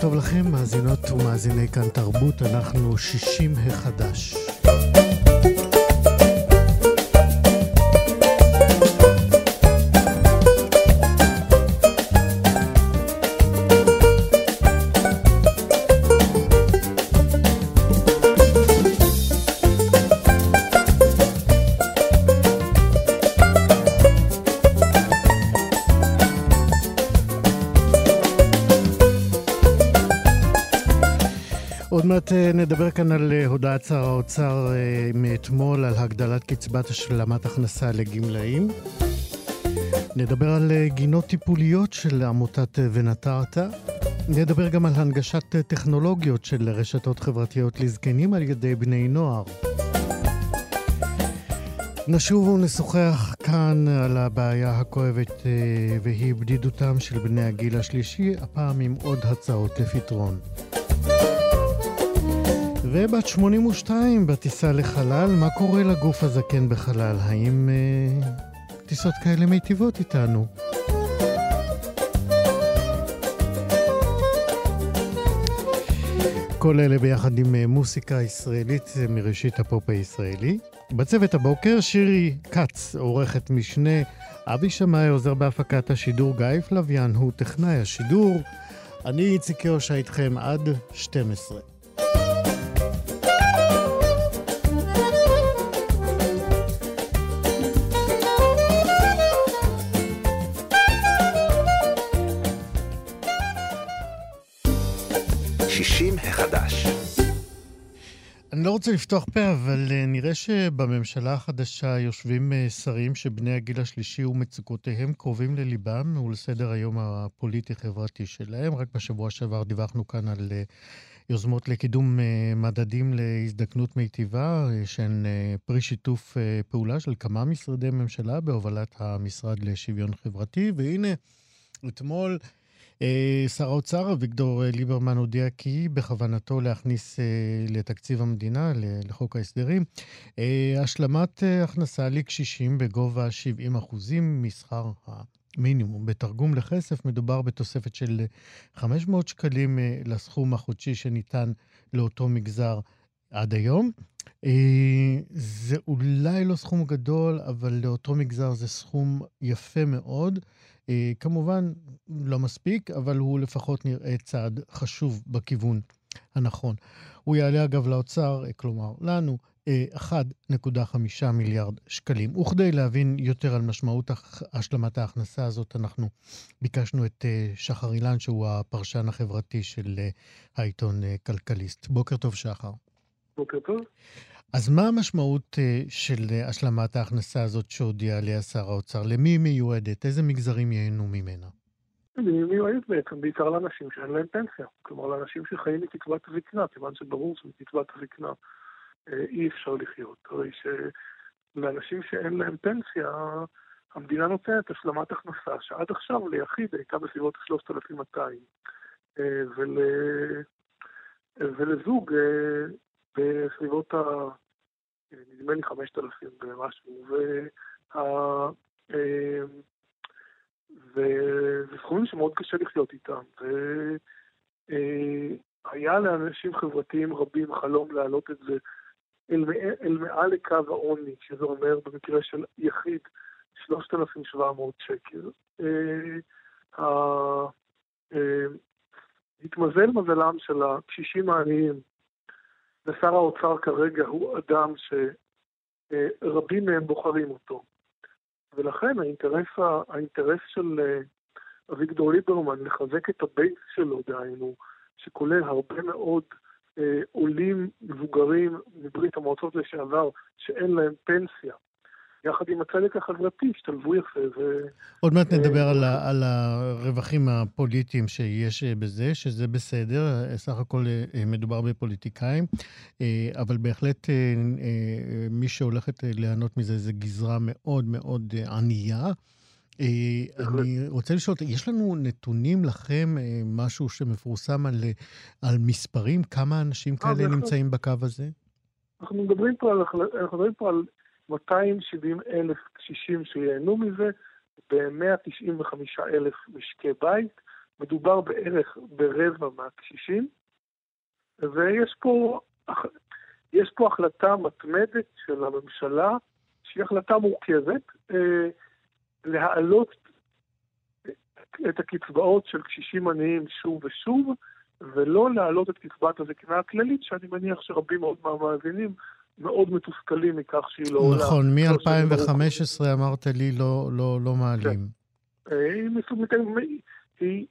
טוב לכם, מאזינות ומאזיני כאן תרבות, אנחנו שישים החדש. נדבר כאן על אה, הודעת שר האוצר אה, מאתמול על הגדלת קצבת השלמת הכנסה לגמלאים. נדבר על גינות טיפוליות של עמותת ונטרת. נדבר גם על הנגשת טכנולוגיות של רשתות חברתיות לזקנים על ידי בני נוער. נשוב ונשוחח כאן על הבעיה הכואבת והיא בדידותם של בני הגיל השלישי, הפעם עם עוד הצעות לפתרון. ובת 82 בטיסה לחלל, מה קורה לגוף הזקן בחלל? האם אה, טיסות כאלה מיטיבות איתנו? כל אלה ביחד עם אה, מוסיקה ישראלית אה, מראשית הפופ הישראלי. בצוות הבוקר שירי כץ, עורכת משנה, אבי שמאי עוזר בהפקת השידור, גיא פלוויאן הוא טכנאי השידור. אני איציק יושע איתכם עד 12. רוצה לפתוח פה, אבל uh, נראה שבממשלה החדשה יושבים uh, שרים שבני הגיל השלישי ומצוקותיהם קרובים לליבם ולסדר היום הפוליטי-חברתי שלהם. רק בשבוע שעבר דיווחנו כאן על uh, יוזמות לקידום מדדים להזדקנות מיטיבה, שהן פרי שיתוף פעולה של כמה משרדי ממשלה בהובלת המשרד לשוויון חברתי. והנה, אתמול... אה, שר האוצר אביגדור אה, ליברמן הודיע כי בכוונתו להכניס אה, לתקציב המדינה, לחוק ההסדרים, השלמת הכנסה לקשישים בגובה 70 אחוזים משכר המינימום. בתרגום לכסף מדובר בתוספת של 500 שקלים לסכום החודשי שניתן לאותו מגזר עד היום. זה אולי לא סכום גדול, אבל לאותו מגזר זה סכום יפה מאוד. אה, כמובן, לא מספיק, אבל הוא לפחות נראה צעד חשוב בכיוון הנכון. הוא יעלה אגב לאוצר, אה, כלומר לנו, 1.5 אה, מיליארד שקלים. וכדי להבין יותר על משמעות השלמת ההכנסה הזאת, אנחנו ביקשנו את שחר אילן, שהוא הפרשן החברתי של העיתון כלכליסט. בוקר טוב, שחר. בוקר טוב. אז מה המשמעות אה, של אה, השלמת ההכנסה הזאת שהודיע עליה שר האוצר? למי היא מיועדת? איזה מגזרים ייהנו ממנה? היא מיועדת בעצם בעיקר לאנשים שאין להם פנסיה. כלומר, לאנשים שחיים מקצבת זקנה, כיוון שברור שמקצבת זקנה אה, אי אפשר לחיות. הרי שלאנשים שאין להם פנסיה, המדינה נותנת השלמת הכנסה, שעד עכשיו ליחיד הייתה בסביבות 3,200, ול... ולזוג בסביבות ה... נדמה לי 5,000 ומשהו, וה... אמ, וזה סכומים שמאוד קשה לחיות איתם. והיה אה, לאנשים חברתיים רבים חלום להעלות את זה אל, אל מעל לקו העוני, שזה אומר במקרה של יחיד 3,700 שקל. אה, אה, התמזל מזלם של הקשישים העניים ושר האוצר כרגע הוא אדם שרבים מהם בוחרים אותו. ולכן האינטרס, האינטרס של אה, אביגדור ליברמן לחזק את הבייס שלו, דהיינו, שכולל הרבה מאוד אה, עולים מבוגרים מברית המועצות לשעבר שאין להם פנסיה, יחד עם הצדק החברתי, השתלבו יפה. ו... עוד מעט נדבר על, ה, על הרווחים הפוליטיים שיש בזה, שזה בסדר, סך הכל מדובר בפוליטיקאים, אבל בהחלט מי שהולכת ליהנות מזה זה גזרה מאוד מאוד ענייה. אני רוצה לשאול, יש לנו נתונים לכם, משהו שמפורסם על, על מספרים? כמה אנשים כאלה נמצאים בקו הזה? אנחנו מדברים פה על, אנחנו מדברים פה על 270 אלף קשישים שייהנו מזה, ב-195 אלף משקי בית. מדובר בערך ברבע מהקשישים, ויש פה, יש פה החלטה מתמדת של הממשלה, שהיא החלטה מורכבת, אה, להעלות את הקצבאות של קשישים עניים שוב ושוב, ולא להעלות את קצבת הזקנה הכללית, שאני מניח שרבים מאוד מהמאזינים מאוד מתוסכלים מכך שהיא לא עולה. נכון, מ-2015 אמרת לי לא, לא, לא מעלים. כן. היא, היא,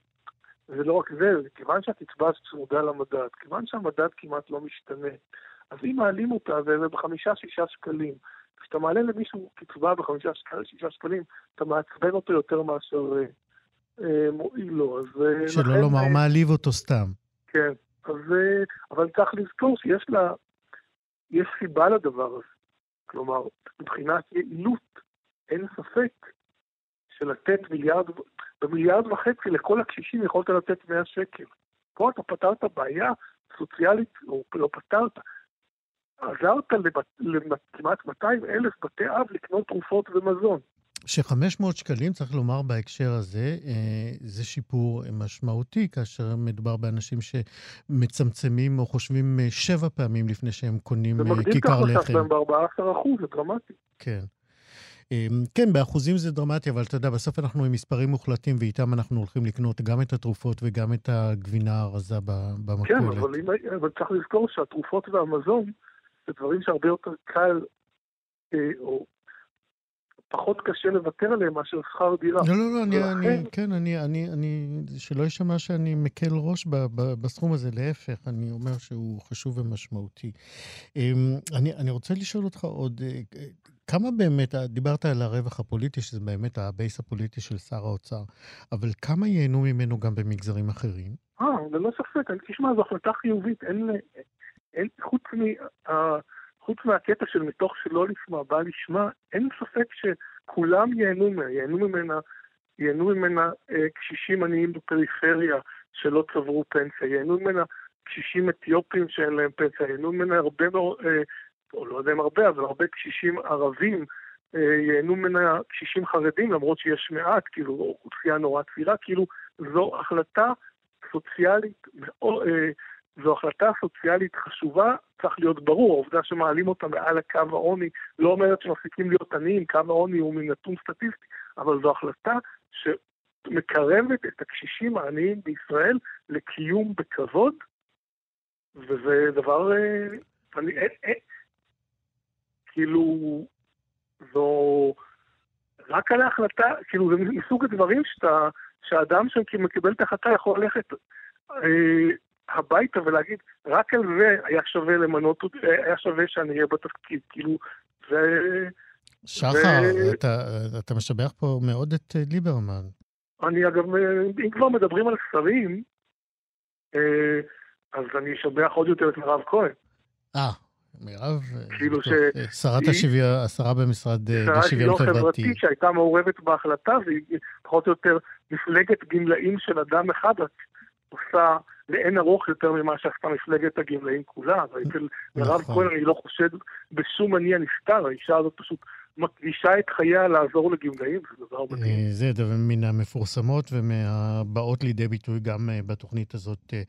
זה לא רק זה, כיוון שהקצבה צמודה למדד, כיוון שהמדד כמעט לא משתנה, אז אם מעלים אותה וזה בחמישה-שישה שקלים, כשאתה מעלה למישהו קצבה בחמישה-שישה שקלים, אתה מעצבן אותו יותר מאשר אה, אה מועיל לו. אה, שלא לכן, לומר, אה, מעליב אותו סתם. כן, אז, אה, אבל צריך לזכור שיש לה, יש סיבה לדבר הזה. כלומר, מבחינת יעילות, אין ספק שלתת מיליארד, במיליארד וחצי לכל הקשישים יכולת לתת 100 שקל. פה אתה פתרת בעיה סוציאלית, או לא פתרת, עזרת לכמעט 200 אלף בתי אב לקנות תרופות ומזון. ש-500 שקלים, צריך לומר בהקשר הזה, אה, זה שיפור משמעותי, כאשר מדובר באנשים שמצמצמים או חושבים אה, שבע פעמים לפני שהם קונים כיכר לחם. זה מגדיל את ההכנסה שלהם ב-14%, זה דרמטי. כן. אמ, כן, באחוזים זה דרמטי, אבל אתה יודע, בסוף אנחנו עם מספרים מוחלטים, ואיתם אנחנו הולכים לקנות גם את התרופות וגם את הגבינה הרזה במכולת. כן, אבל, אבל צריך לזכור שהתרופות והמזון זה דברים שהרבה יותר קל, אה, או פחות קשה לוותר עליהם מאשר שכר דירה. לא, לא, לא, אני, ולכן... אני, כן, אני, אני, אני, שלא יישמע שאני מקל ראש ב, ב, בסכום הזה, להפך, אני אומר שהוא חשוב ומשמעותי. אמ, אני, אני רוצה לשאול אותך עוד, אה, כמה באמת, דיברת על הרווח הפוליטי, שזה באמת הבייס הפוליטי של שר האוצר, אבל כמה ייהנו ממנו גם במגזרים אחרים? אה, ללא ספק, תשמע, זו החלטה חיובית, אין, אין, חוץ מ... חוץ מהקטע של מתוך שלא לשמה בא לשמה, אין ספק שכולם ייהנו ממנה, ייהנו ממנה, ייהנו ממנה אה, קשישים עניים בפריפריה שלא צברו פנסיה, ייהנו ממנה קשישים אתיופים שאין להם פנסיה, ייהנו ממנה הרבה מאוד, אה, או לא יודע אם הרבה, אבל הרבה קשישים ערבים, אה, ייהנו ממנה קשישים חרדים, למרות שיש מעט, כאילו, אוכלוסייה נורא צעירה, כאילו, זו החלטה סוציאלית מאוד... אה, זו החלטה סוציאלית חשובה, צריך להיות ברור, העובדה שמעלים אותה מעל לקו העוני לא אומרת שמפסיקים להיות עניים, קו העוני הוא מן נתון סטטיסטי, אבל זו החלטה שמקרבת את הקשישים העניים בישראל לקיום בכבוד, וזה דבר, אה, אני, אין, אין, כאילו, זו, רק על ההחלטה, כאילו זה מסוג הדברים שאתה, שהאדם שמקבל את ההחלטה יכול ללכת אה, הביתה ולהגיד, רק על זה היה שווה למנות, היה שווה שאני אהיה בתפקיד, כאילו, זה... שחר, ו... אתה, אתה משבח פה מאוד את אה, ליברמן. אני אגב, אה, אם כבר מדברים על שרים, אה, אז אני אשבח עוד יותר את מירב כהן. אה, מירב, כאילו ש... שרת השוויון, השרה במשרד לשוויון חברתי. שרת חברתית שהייתה מעורבת בהחלטה, והיא פחות או יותר מפלגת גמלאים של אדם אחד, עושה לאין ארוך יותר ממה שעשתה מפלגת הגמלאים כולה, ואצל מירב נכון. כהן אני לא חושד בשום מניע נסתר, האישה הזאת פשוט מקדישה את חייה לעזור לגמלאים, זה דבר מדהים. אה, זה דבר מן המפורסמות ומהבאות לידי ביטוי גם אה, בתוכנית הזאת אה,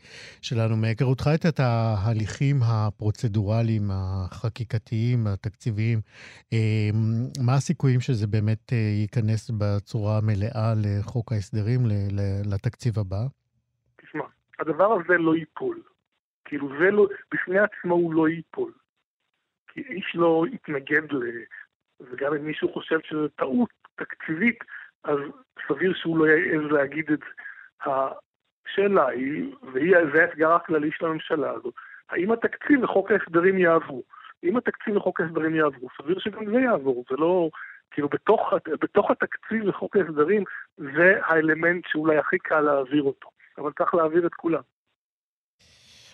שלנו. מהיכרותך את ההליכים הפרוצדורליים, החקיקתיים, התקציביים, מה הסיכויים שזה באמת ייכנס בצורה המלאה לחוק ההסדרים, לתקציב הבא? הדבר הזה לא ייפול. כאילו זה לא, בפני עצמו הוא לא ייפול. כי איש לא יתנגד ל... וגם אם מישהו חושב שזו טעות תקציבית, אז סביר שהוא לא יעז להגיד את זה. השאלה היא, וזה האתגר הכללי של הממשלה הזאת, האם התקציב וחוק ההסדרים יעברו? אם התקציב וחוק ההסדרים יעברו, סביר שגם זה יעבור, זה לא... כאילו בתוך, בתוך התקציב לחוק ההסדרים זה האלמנט שאולי הכי קל להעביר אותו, אבל צריך להעביר את כולם.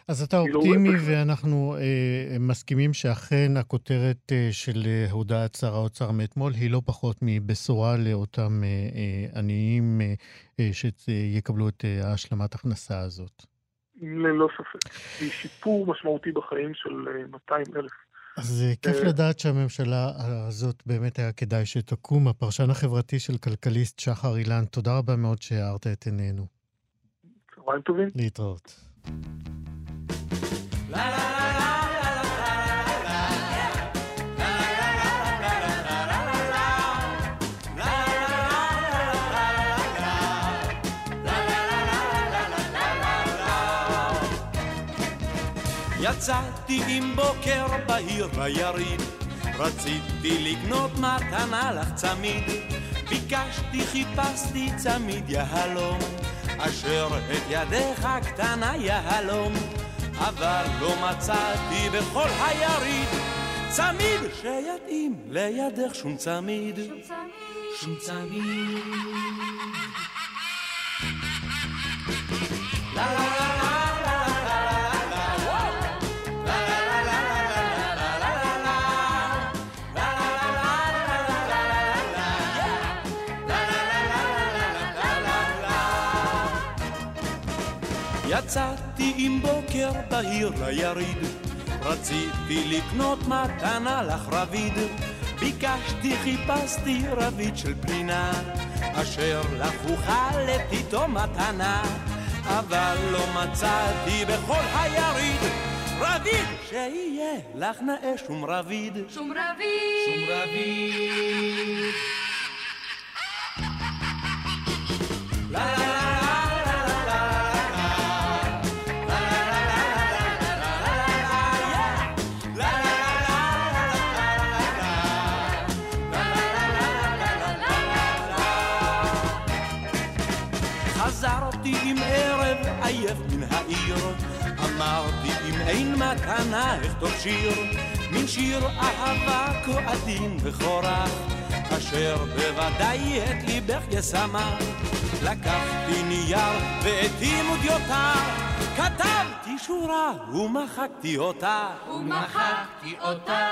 אז אתה כאילו, אופטימי, ואנחנו אה, מסכימים שאכן הכותרת אה, של אה, הודעת שר האוצר מאתמול היא לא פחות מבשורה לאותם אה, אה, עניים אה, אה, שיקבלו את אה, הכנסה הזאת. ללא ספק. היא שיפור משמעותי בחיים של 200 אה, אלף. אז אה, כיף אה, לדעת שהממשלה הזאת באמת היה כדאי שתקום. הפרשן החברתי של כלכליסט שחר אילן, תודה רבה מאוד שהארת את עינינו. צהריים טובים. להתראות. יצאתי עם בוקר בהיר היריד, רציתי לקנות מתנה לך צמיד, ביקשתי חיפשתי צמיד יהלום, אשר את ידך קטנה יהלום, אבל לא מצאתי בכל היריד, צמיד שיתאים לידך שום צמיד. שום צמיד. שום צמיד. לה לה לה יצאתי עם בוקר בהיר ליריד, רציתי לקנות מתנה לך רביד, ביקשתי חיפשתי רביד של פנינה, אשר לך אוכל איתו מתנה, אבל לא מצאתי בכל היריד רביד שיהיה לך נאה שום רביד. שום רביד. שום רביד. עייף מתנה אכתוב שיר, מן שיר אהבה כה עדין וכורח, אשר בוודאי את ליבך ישמח. לקחתי נייר ואת עימודיותה, כתבתי שורה ומחקתי אותה. ומחקתי אותה.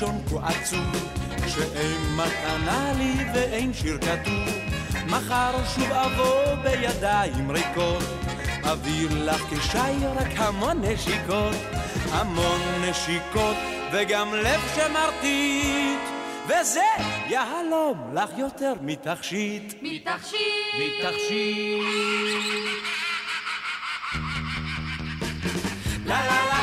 לישון כה עצוב, שאין מתנה לי ואין שיר כתוב. מחר שוב אבוא בידיים ריקות, אביא לך כשי רק המון נשיקות, המון נשיקות וגם לב שמרטיט. וזה יהלום לך יותר מתכשיט. מתכשיט. מתכשיט. לה לה לה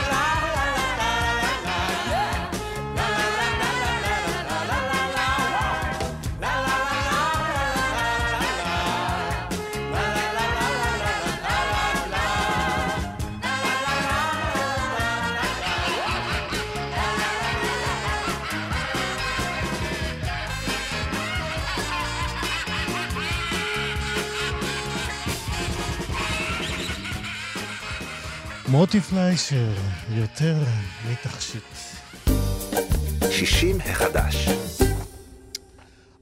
מוטי פליישר, יותר מתכשיט. 60 החדש.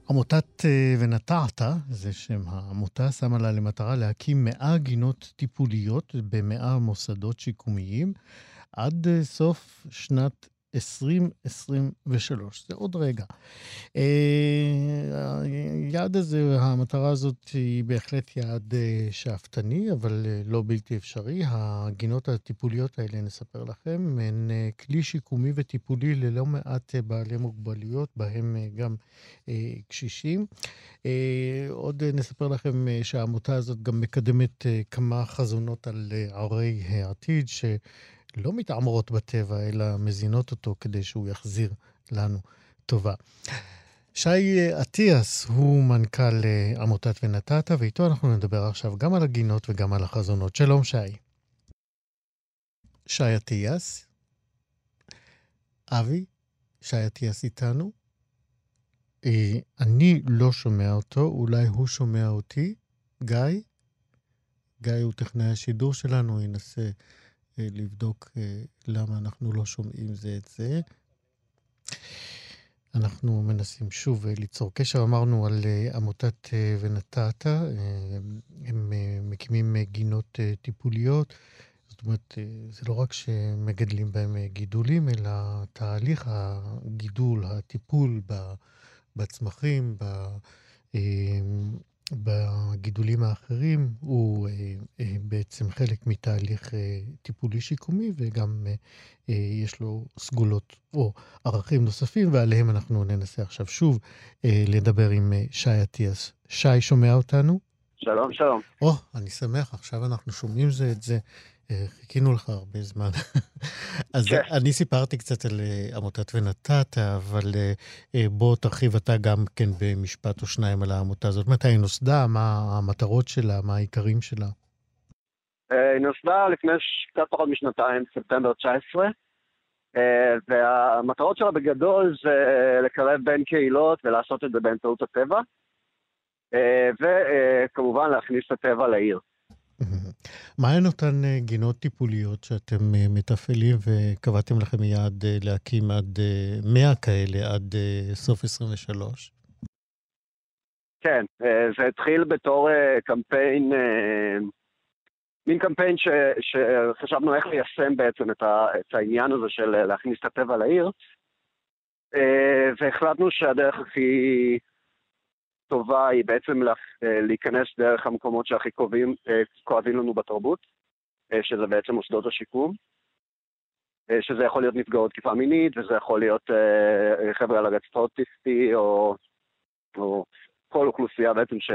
עמותת אה, ונטעת, זה שם העמותה, שמה לה למטרה להקים 100 גינות טיפוליות ב-100 מוסדות שיקומיים עד אה, סוף שנת 2023, זה עוד רגע. אה, היעד הזה, המטרה הזאת היא בהחלט יעד אה, שאפתני, אבל אה, לא בלתי אפשרי. הגינות הטיפוליות האלה, נספר לכם, הן כלי שיקומי וטיפולי ללא מעט בעלי מוגבלויות, בהם גם קשישים. עוד נספר לכם שהעמותה הזאת גם מקדמת כמה חזונות על ערי העתיד, ש... לא מתעמרות בטבע, אלא מזינות אותו כדי שהוא יחזיר לנו טובה. שי אטיאס הוא מנכ"ל אה, עמותת ונתת, ואיתו אנחנו נדבר עכשיו גם על הגינות וגם על החזונות. שלום, שי. שי אטיאס. אבי, שי אטיאס איתנו. אה, אני לא שומע אותו, אולי הוא שומע אותי. גיא? גיא הוא טכנאי השידור שלנו, ינסה לבדוק אה, למה אנחנו לא שומעים זה את זה. אנחנו מנסים שוב ליצור קשר. אמרנו על עמותת ונתת, הם מקימים גינות טיפוליות. זאת אומרת, זה לא רק שמגדלים בהם גידולים, אלא תהליך הגידול, הטיפול בצמחים, בגידולים האחרים, הוא בעצם חלק מתהליך טיפולי שיקומי, וגם יש לו סגולות או ערכים נוספים, ועליהם אנחנו ננסה עכשיו שוב לדבר עם שי אטיאס. שי, שומע אותנו? שלום, שלום. או, אני שמח, עכשיו אנחנו שומעים זה את זה. אה, חיכינו לך הרבה זמן. אז כן. אני סיפרתי קצת על אה, עמותת ונתת, אבל אה, בוא תרחיב אתה גם כן במשפט או שניים על העמותה הזאת. מתי היא נוסדה? מה המטרות שלה? מה העיקרים שלה? היא נוסדה לפני קצת פחות משנתיים, ספטמבר 19, והמטרות שלה בגדול זה לקרב בין קהילות ולעשות את זה באמצעות הטבע, וכמובן להכניס את הטבע לעיר. מה הן אותן אה, גינות טיפוליות שאתם אה, מתפעלים וקבעתם לכם יעד אה, להקים עד 100 כאלה עד סוף 23? כן, זה התחיל בתור קמפיין, מין קמפיין ש, שחשבנו איך ליישם בעצם את העניין הזה של להכניס את הטבע לעיר, והחלטנו שהדרך הכי טובה היא בעצם אה, להיכנס דרך המקומות שהכי כואבים, אה, כואבים לנו בתרבות, אה, שזה בעצם מוסדות השיקום, שזה יכול להיות נפגעות תקיפה מינית, וזה יכול להיות חבר'ה על הגצת אוטיסטי, או, או כל אוכלוסייה בעצם ש,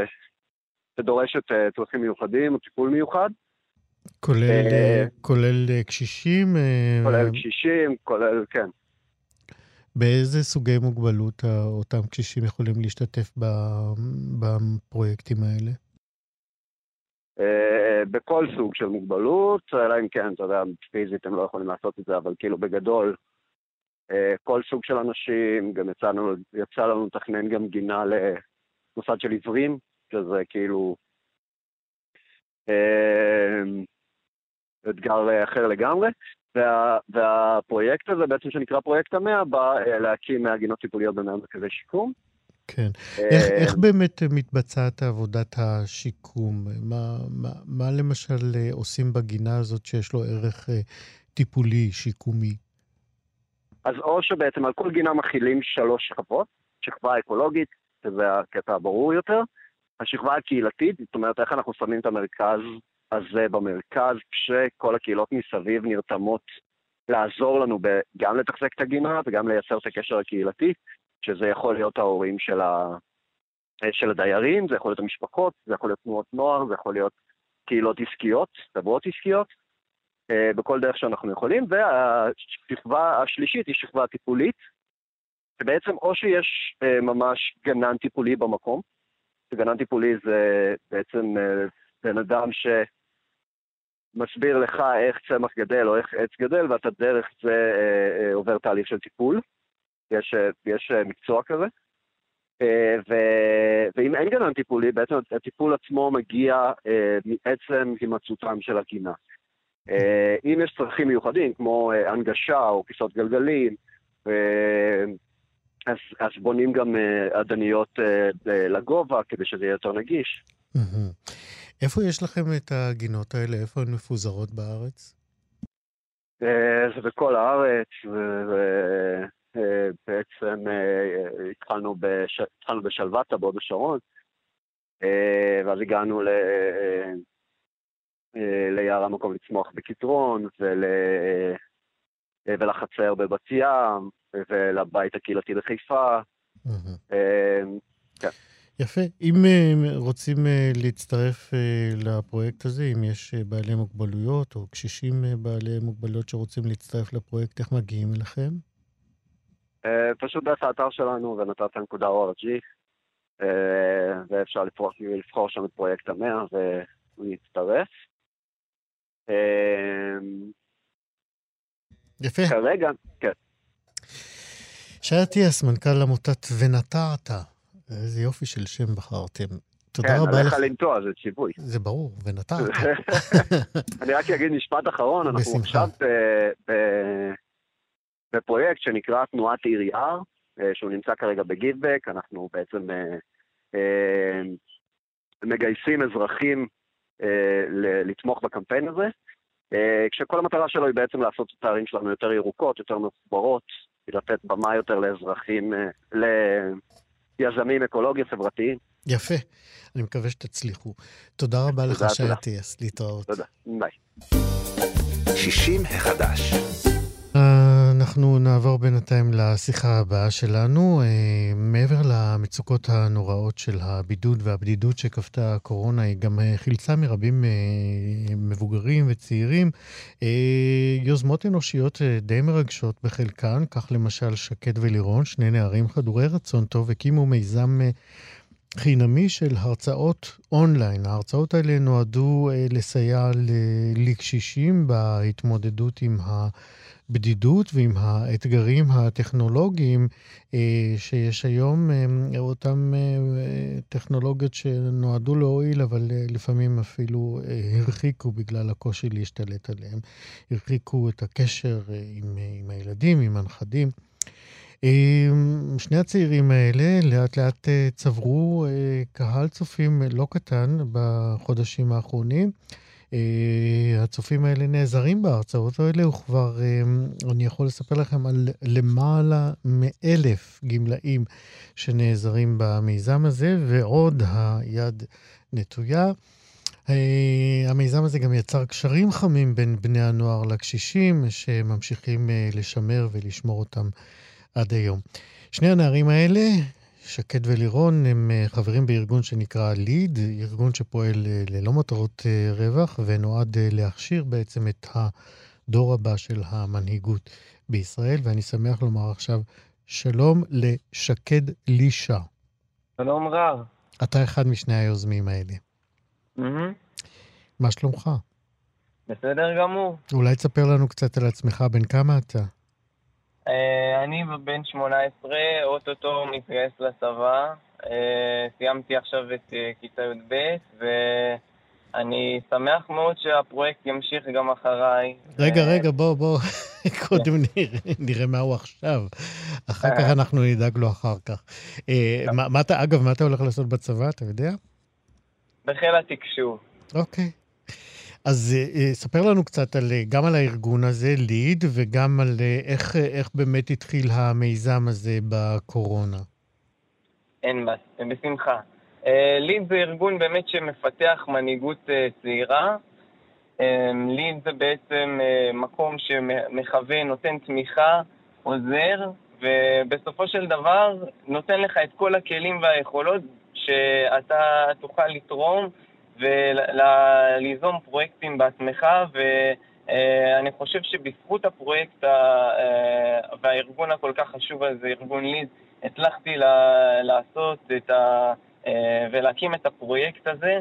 שדורשת צרכים מיוחדים או טיפול מיוחד. כולל, כולל קשישים? כולל קשישים, כולל, כן. באיזה סוגי מוגבלות אותם קשישים יכולים להשתתף בפרויקטים האלה? אה, בכל סוג של מוגבלות, אלא אם כן, אתה יודע, פיזית הם לא יכולים לעשות את זה, אבל כאילו בגדול, אה, כל סוג של אנשים, גם יצאנו, יצא לנו לתכנן גם גינה למוסד של עיוורים, שזה כאילו אה, אתגר אחר לגמרי. וה, והפרויקט הזה בעצם שנקרא פרויקט המאה בא אה, להקים מהגינות טיפוליות במאה מרכזי שיקום. כן. אה, איך, איך באמת מתבצעת עבודת השיקום? מה, מה, מה למשל אה, עושים בגינה הזאת שיש לו ערך טיפולי, שיקומי? אז או שבעצם על כל גינה מכילים שלוש שכבות, שכבה אקולוגית, שזה הקטע הברור יותר, השכבה הקהילתית, זאת אומרת איך אנחנו שמים את המרכז הזה במרכז, כשכל הקהילות מסביב נרתמות לעזור לנו גם לתחזק את הגינה וגם לייצר את הקשר הקהילתי, שזה יכול להיות ההורים של, ה... של הדיירים, זה יכול להיות המשפחות, זה יכול להיות תנועות נוער, זה יכול להיות קהילות עסקיות, חברות עסקיות, אה, בכל דרך שאנחנו יכולים. והשכבה השלישית היא שכבה טיפולית, שבעצם או שיש אה, ממש גנן טיפולי במקום, שגנן טיפולי זה בעצם אה, בן אדם ש... מסביר לך איך צמח גדל או איך עץ גדל, ואתה דרך זה אה, אה, עובר תהליך של טיפול. יש, אה, יש מקצוע כזה. ו, ואם אין גנן טיפולי, בעצם הטיפול עצמו מגיע מעצם הימצאותם של הגינה. אם יש צרכים מיוחדים, כמו הנגשה או כיסאות גלגלים, אז, אז בונים גם עדניות לגובה כדי שזה יהיה יותר נגיש. איפה יש לכם את הגינות האלה? איפה הן מפוזרות בארץ? אה, זה בכל הארץ, ובעצם אה, התחלנו, בש... התחלנו בשלוותה בהוד השרון, אה, ואז הגענו ל... ליער המקום לצמוח בקטרון, ול... ולחצר בבת ים, ולבית הקהילתי בחיפה. Mm-hmm. כן. יפה. אם uh, רוצים uh, להצטרף uh, לפרויקט הזה, אם יש בעלי מוגבלויות או קשישים בעלי מוגבלויות שרוצים להצטרף לפרויקט, איך מגיעים אליכם? פשוט דרך האתר שלנו, ונתת.org, ואפשר לבחור, לבחור שם את פרויקט המאה. Uh, יפה. כרגע, כן. שי אטיאס, מנכ"ל עמותת ונטעת. איזה יופי של שם בחרתם. תודה כן, רבה עליך לך. לנטוע, זה ציווי. זה ברור, ונטעת. אני רק אגיד משפט אחרון, אנחנו. עכשיו בפרויקט שנקרא תנועת עיר יער, אה, שהוא נמצא כרגע בגיבבק, אנחנו בעצם אה, אה, מגייסים אזרחים לתמוך בקמפיין הזה, כשכל המטרה שלו היא בעצם לעשות את הערים שלנו יותר ירוקות, יותר מחוברות, לתת במה יותר לאזרחים, ליזמים אקולוגיים חברתיים. יפה. אני מקווה שתצליחו. תודה רבה לך, תודה, שי תודה. אטיאס. להתראות. תודה. ביי. 60 החדש. אנחנו נעבור בינתיים לשיחה הבאה שלנו. אה, מעבר למצוקות הנוראות של הבידוד והבדידות שכפתה הקורונה, היא גם אה, חילצה מרבים אה, מבוגרים וצעירים יוזמות אנושיות די מרגשות בחלקן, כך למשל שקד ולירון, שני נערים חדורי רצון טוב, הקימו מיזם חינמי של הרצאות אונליין. ההרצאות האלה נועדו לסייע לקשישים בהתמודדות עם הבדידות ועם האתגרים הטכנולוגיים אה, שיש היום, אה, אותן אה, טכנולוגיות שנועדו להועיל, אבל לפעמים אפילו הרחיקו בגלל הקושי להשתלט עליהם. הרחיקו את הקשר עם, עם הילדים, עם הנכדים. שני הצעירים האלה לאט לאט צברו קהל צופים לא קטן בחודשים האחרונים. אה, הצופים האלה נעזרים בהרצאות האלה, וכבר אה, אני יכול לספר לכם על למעלה מאלף גמלאים שנעזרים במיזם הזה, ועוד היד נטויה. Uh, המיזם הזה גם יצר קשרים חמים בין בני הנוער לקשישים, שממשיכים לשמר ולשמור אותם עד היום. שני הנערים האלה, שקד ולירון, הם uh, חברים בארגון שנקרא ליד, ארגון שפועל uh, ללא מטרות uh, רווח ונועד להכשיר בעצם את הדור הבא של המנהיגות בישראל, ואני שמח לומר עכשיו שלום לשקד לישה. שלום רב. אתה אחד משני היוזמים האלה. מהמם. מה שלומך? בסדר גמור. אולי תספר לנו קצת על עצמך, בן כמה אתה? אה, אני בן 18, אוטוטו מתגייס לצבא. אה, סיימתי עכשיו את אה, כיתה י"ב, ואני שמח מאוד שהפרויקט ימשיך גם אחריי. רגע, רגע, בוא, בוא, קודם נראה, נראה מה הוא עכשיו. אחר כך אנחנו נדאג לו אחר כך. מה, מה אתה, אגב, מה אתה הולך לעשות בצבא, אתה יודע? בחיל התקשוב. אוקיי. אז אה, אה, ספר לנו קצת על, אה, גם על הארגון הזה, ליד, וגם על איך, איך באמת התחיל המיזם הזה בקורונה. אין בעיה, בשמחה. ליד זה ארגון באמת שמפתח מנהיגות צעירה. ליד זה בעצם מקום שמכוון, נותן תמיכה, עוזר, ובסופו של דבר נותן לך את כל הכלים והיכולות שאתה תוכל לתרום וליזום פרויקטים בעצמך, ואני חושב שבזכות הפרויקט ה- אה, והארגון הכל כך חשוב הזה, ארגון ליד, הצלחתי ל- לעשות את ה... אה, ולהקים את הפרויקט הזה,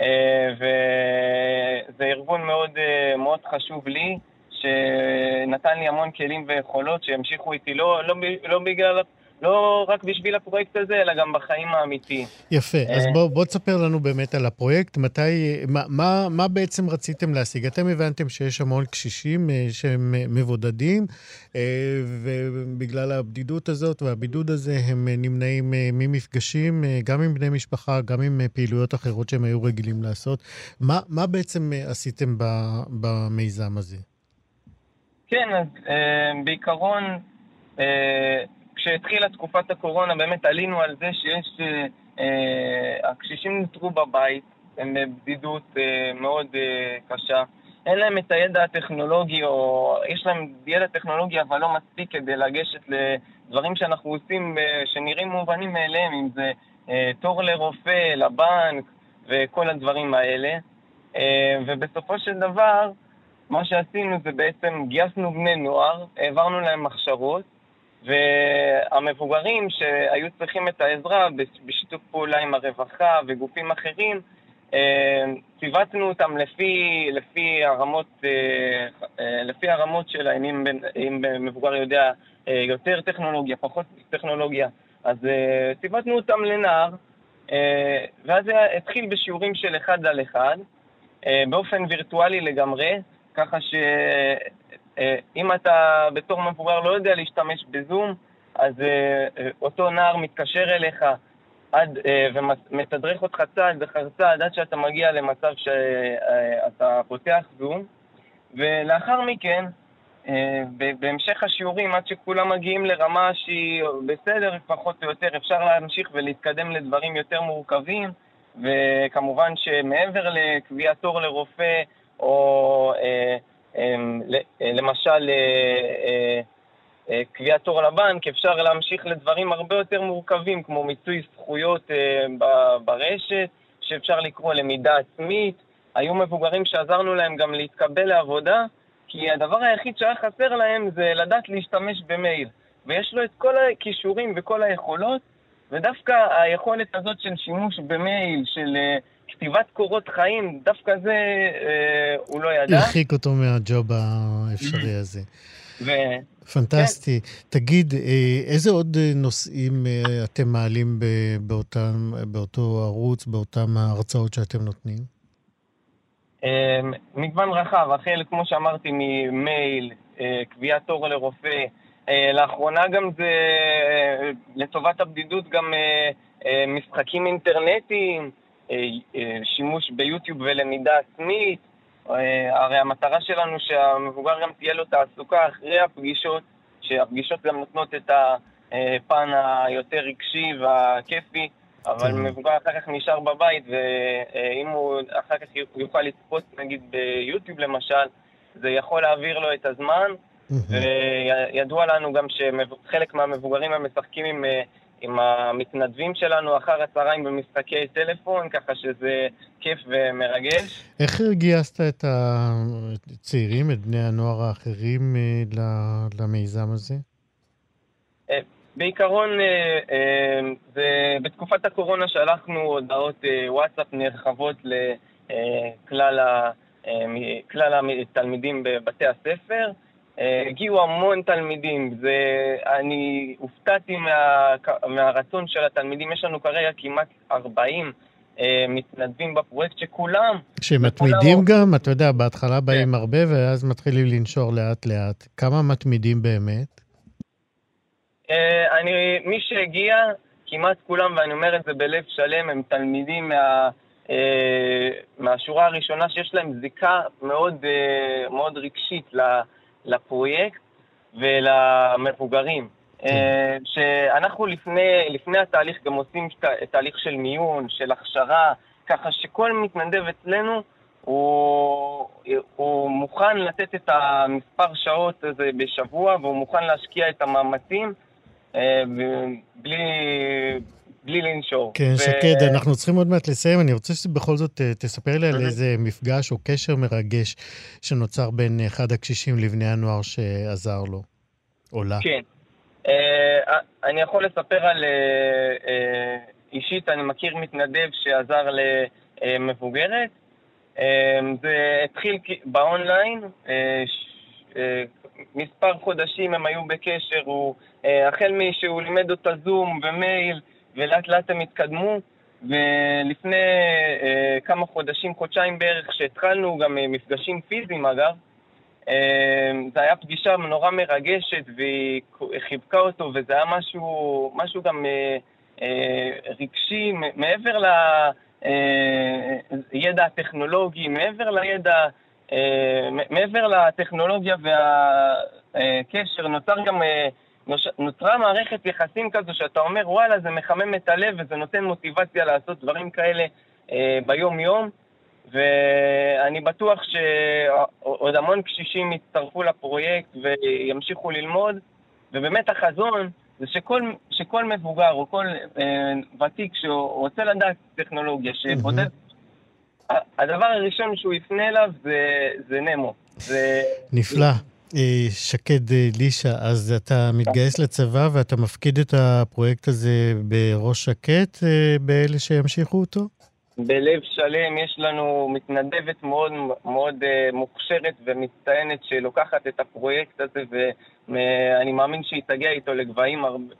אה, וזה ארגון מאוד, מאוד חשוב לי, שנתן לי המון כלים ויכולות שימשיכו איתי, לא, לא, לא בגלל, לא רק בשביל הפרויקט הזה, אלא גם בחיים האמיתיים. יפה, אז אה. בוא, בוא תספר לנו באמת על הפרויקט, מתי, מה, מה, מה בעצם רציתם להשיג? אתם הבנתם שיש המון קשישים אה, שהם אה, מבודדים, ובגלל הבדידות הזאת והבידוד הזה הם נמנעים ממפגשים, גם עם בני משפחה, גם עם פעילויות אחרות שהם היו רגילים לעשות. מה, מה בעצם עשיתם במיזם הזה? כן, אז בעיקרון, אה, כשהתחילה תקופת הקורונה, באמת עלינו על זה שיש... אה, אה, הקשישים נותרו בבית, הם בבדידות אה, מאוד אה, קשה. אין להם את הידע הטכנולוגי, או יש להם ידע טכנולוגי אבל לא מספיק כדי לגשת לדברים שאנחנו עושים אה, שנראים מובנים מאליהם, אם זה אה, תור לרופא, לבנק וכל הדברים האלה. אה, ובסופו של דבר, מה שעשינו זה בעצם גייסנו בני נוער, העברנו להם הכשרות, והמבוגרים שהיו צריכים את העזרה בש- בשיתוף פעולה עם הרווחה וגופים אחרים, אה, ציוותנו אותם לפי, לפי, הרמות, לפי הרמות שלהם, אם, אם מבוגר יודע יותר טכנולוגיה, פחות טכנולוגיה, אז ציוותנו אותם לנער, ואז זה התחיל בשיעורים של אחד על אחד, באופן וירטואלי לגמרי, ככה שאם אתה בתור מבוגר לא יודע להשתמש בזום, אז אותו נער מתקשר אליך עד, ומתדרך אותך צעד אחר צעד עד שאתה מגיע למצב שאתה פותח זום, ולאחר מכן, בהמשך השיעורים, עד שכולם מגיעים לרמה שהיא בסדר, פחות או יותר, אפשר להמשיך ולהתקדם לדברים יותר מורכבים, וכמובן שמעבר לקביעת תור לרופא, או אה, אה, למשל אה, קביעת תור לבנק, אפשר להמשיך לדברים הרבה יותר מורכבים, כמו מיצוי זכויות ברשת, שאפשר לקרוא למידה עצמית. היו מבוגרים שעזרנו להם גם להתקבל לעבודה, כי הדבר היחיד שהיה חסר להם זה לדעת להשתמש במייל. ויש לו את כל הכישורים וכל היכולות, ודווקא היכולת הזאת של שימוש במייל, של כתיבת קורות חיים, דווקא זה אה, הוא לא ידע. הרחיק אותו מהג'וב האפשרי הזה. ו... פנטסטי. כן. תגיד, אה, איזה עוד נושאים אה, אתם מעלים באותם, באותו ערוץ, באותן ההרצאות שאתם נותנים? אה, מגוון רחב, החל, כמו שאמרתי, ממייל, קביעת תור לרופא. לאחרונה גם זה, לטובת הבדידות, גם משחקים אינטרנטיים. שימוש ביוטיוב ולמידה עצמית. הרי המטרה שלנו שהמבוגר גם תהיה לו תעסוקה אחרי הפגישות, שהפגישות גם נותנות את הפן היותר רגשי והכיפי, אבל כן. מבוגר אחר כך נשאר בבית, ואם הוא אחר כך יוכל לצפות נגיד ביוטיוב למשל, זה יכול להעביר לו את הזמן, וידוע לנו גם שחלק מהמבוגרים הם משחקים עם עם המתנדבים שלנו אחר הצהריים במשחקי טלפון, ככה שזה כיף ומרגש. איך גייסת את הצעירים, את בני הנוער האחרים אה, למיזם הזה? אה, בעיקרון, אה, זה, בתקופת הקורונה שלחנו הודעות וואטסאפ נרחבות לכלל התלמידים בבתי הספר. הגיעו המון תלמידים, זה, אני הופתעתי מה, מהרצון של התלמידים, יש לנו כרגע כמעט 40 אה, מתנדבים בפרויקט שכולם... שמתמידים גם, אתה יודע, בהתחלה באים כן. הרבה ואז מתחילים לנשור לאט-לאט. כמה מתמידים באמת? אה, אני, מי שהגיע, כמעט כולם, ואני אומר את זה בלב שלם, הם תלמידים מה... אה, מהשורה הראשונה שיש להם זיקה מאוד, אה, מאוד רגשית לפרויקט ולמבוגרים. כן. אה, שאנחנו לפני, לפני התהליך גם עושים תהליך של מיון, של הכשרה, ככה שכל מתנדב אצלנו הוא, הוא מוכן לתת את המספר שעות הזה בשבוע והוא מוכן להשקיע את המאמצים אה, בלי, בלי לנשור. כן, ו... שקד, אנחנו צריכים עוד מעט לסיים. אני רוצה שבכל זאת אה, תספר לי על איזה מפגש או קשר מרגש שנוצר בין אחד הקשישים לבני הנוער שעזר לו, או לה. כן. אה, אני יכול לספר על... אה, אישית, אני מכיר מתנדב שעזר למבוגרת. זה התחיל באונליין, מספר חודשים הם היו בקשר, הוא, החל משהוא לימד אותה זום ומייל, ולאט לאט הם התקדמו, ולפני אה, כמה חודשים, חודשיים בערך, שהתחלנו גם אה, מפגשים פיזיים אגב, אה, זו הייתה פגישה נורא מרגשת והיא חיבקה אותו, וזה היה משהו, משהו גם אה, אה, רגשי, מעבר לידע אה, הטכנולוגי, מעבר לידע, אה, מעבר לטכנולוגיה והקשר, נוצר גם... אה, נוצרה מערכת יחסים כזו שאתה אומר, וואלה, זה מחמם את הלב וזה נותן מוטיבציה לעשות דברים כאלה אה, ביום-יום. ואני בטוח שעוד המון קשישים יצטרפו לפרויקט וימשיכו ללמוד, ובאמת החזון זה שכל, שכל מבוגר או כל אה, ותיק שרוצה לדעת טכנולוגיה, שבודד, mm-hmm. הדבר הראשון שהוא יפנה אליו זה, זה נמו. זה... נפלא. אה, שקד אה, לישה, אז אתה מתגייס לצבא ואתה מפקיד את הפרויקט הזה בראש שקט אה, באלה שימשיכו אותו? בלב שלם יש לנו מתנדבת מאוד מאוד מוכשרת ומצטיינת שלוקחת את הפרויקט הזה ואני מאמין שהיא תגיע איתו לגבהים הרבה,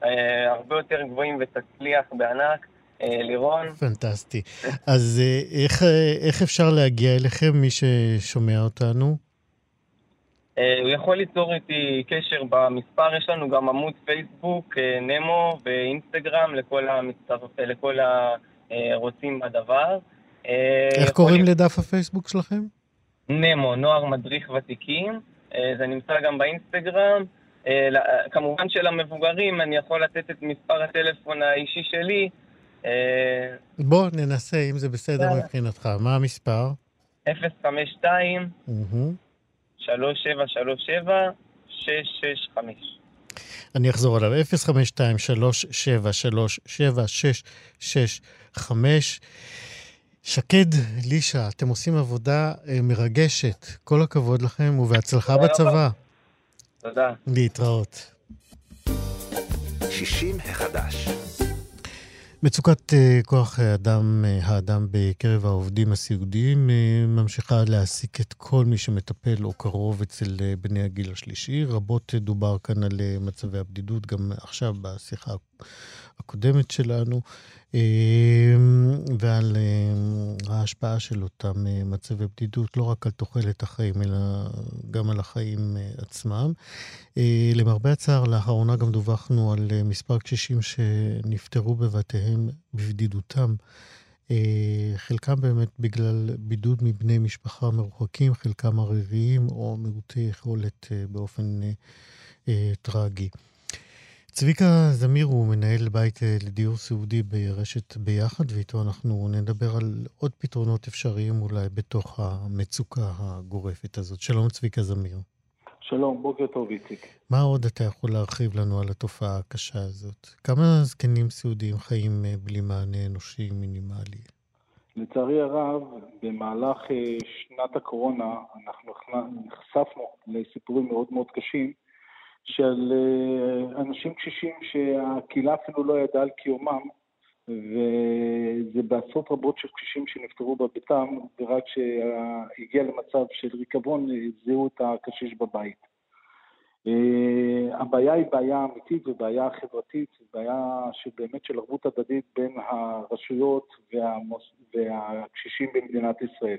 הרבה יותר גבוהים ותצליח בענק. לירון. פנטסטי. אז איך, איך אפשר להגיע אליכם, מי ששומע אותנו? Uh, הוא יכול ליצור איתי קשר במספר, יש לנו גם עמוד פייסבוק, uh, נמו ואינסטגרם לכל, המצטר... לכל ה... אה, רוצים בדבר. אה, איך קוראים לדף הפייסבוק שלכם? נמו, נוער מדריך ותיקים. אה, זה נמצא גם באינסטגרם. כמובן שלמבוגרים אני יכול לתת את מספר הטלפון האישי שלי. בוא ננסה, אם זה בסדר מבחינתך. מה המספר? 052 3737 665 אני אחזור עליו, 052-3737665. שקד, לישה, אתם עושים עבודה אה, מרגשת. כל הכבוד לכם ובהצלחה בצבא. תודה. להתראות. 60 החדש. מצוקת uh, כוח האדם, uh, האדם בקרב העובדים הסיעודיים uh, ממשיכה להעסיק את כל מי שמטפל או קרוב אצל בני הגיל השלישי. רבות דובר כאן על מצבי הבדידות, גם עכשיו בשיחה הקודמת שלנו. אמ, ועל אמ, ההשפעה של אותם אה, מצבי בדידות, לא רק על תוחלת החיים, אלא גם על החיים אה, עצמם. אה, למרבה הצער, לאחרונה גם דווחנו על מספר קשישים שנפטרו בבתיהם בבדידותם. חלקם באמת בגלל בידוד מבני משפחה מרוחקים, חלקם עריריים או מעוטי יכולת באופן טרגי. צביקה זמיר הוא מנהל בית אה, לדיור סיעודי ברשת ביחד, ואיתו אנחנו נדבר על עוד פתרונות אפשריים אולי בתוך המצוקה הגורפת הזאת. שלום צביקה זמיר. שלום, בוקר טוב איציק. מה עוד אתה יכול להרחיב לנו על התופעה הקשה הזאת? כמה זקנים סיעודיים חיים אה, בלי מענה אנושי מינימלי? לצערי הרב, במהלך אה, שנת הקורונה אנחנו נחשפנו לסיפורים מאוד מאוד קשים. של אה, אנשים קשישים שהקהילה אפילו לא ידעה על קיומם, וזה בעשרות רבות של קשישים שנפטרו בביתם, ורק כשהגיע למצב של ריקבון זיהו את הקשיש בבית. Uh, הבעיה היא בעיה אמיתית ובעיה חברתית, בעיה שבאמת של ערבות הדדית בין הרשויות והמוס... והקשישים במדינת ישראל.